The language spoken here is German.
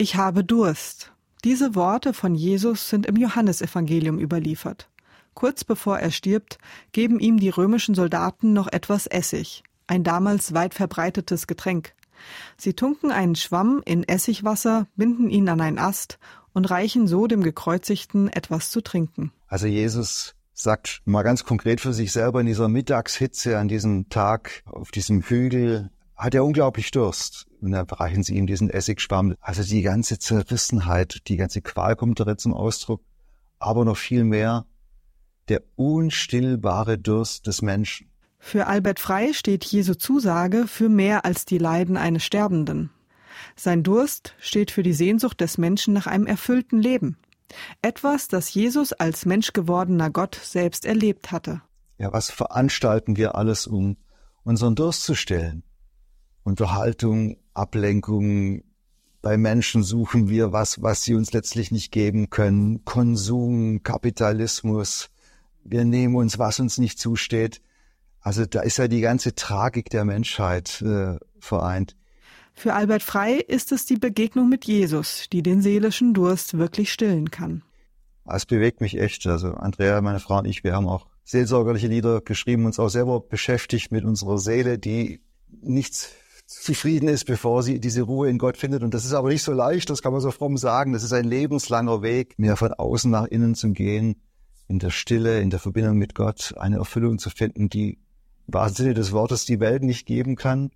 Ich habe Durst. Diese Worte von Jesus sind im Johannesevangelium überliefert. Kurz bevor er stirbt, geben ihm die römischen Soldaten noch etwas Essig, ein damals weit verbreitetes Getränk. Sie tunken einen Schwamm in Essigwasser, binden ihn an einen Ast und reichen so dem Gekreuzigten etwas zu trinken. Also Jesus sagt mal ganz konkret für sich selber in dieser Mittagshitze an diesem Tag auf diesem Hügel, hat er unglaublich Durst. Und dann reichen sie ihm diesen Essigschwamm. Also die ganze Zerrissenheit, die ganze Qual kommt darin zum Ausdruck. Aber noch viel mehr der unstillbare Durst des Menschen. Für Albert Frey steht Jesu Zusage für mehr als die Leiden eines Sterbenden. Sein Durst steht für die Sehnsucht des Menschen nach einem erfüllten Leben. Etwas, das Jesus als menschgewordener Gott selbst erlebt hatte. Ja, was veranstalten wir alles, um unseren Durst zu stillen? Unterhaltung, Ablenkung. Bei Menschen suchen wir was, was sie uns letztlich nicht geben können. Konsum, Kapitalismus. Wir nehmen uns, was uns nicht zusteht. Also da ist ja die ganze Tragik der Menschheit äh, vereint. Für Albert Frey ist es die Begegnung mit Jesus, die den seelischen Durst wirklich stillen kann. Es bewegt mich echt. Also Andrea, meine Frau und ich, wir haben auch seelsorgerliche Lieder geschrieben, uns auch selber beschäftigt mit unserer Seele, die nichts zufrieden ist, bevor sie diese Ruhe in Gott findet. Und das ist aber nicht so leicht, das kann man so fromm sagen. Das ist ein lebenslanger Weg, mehr von außen nach innen zu gehen, in der Stille, in der Verbindung mit Gott, eine Erfüllung zu finden, die im wahrsten Sinne des Wortes die Welt nicht geben kann.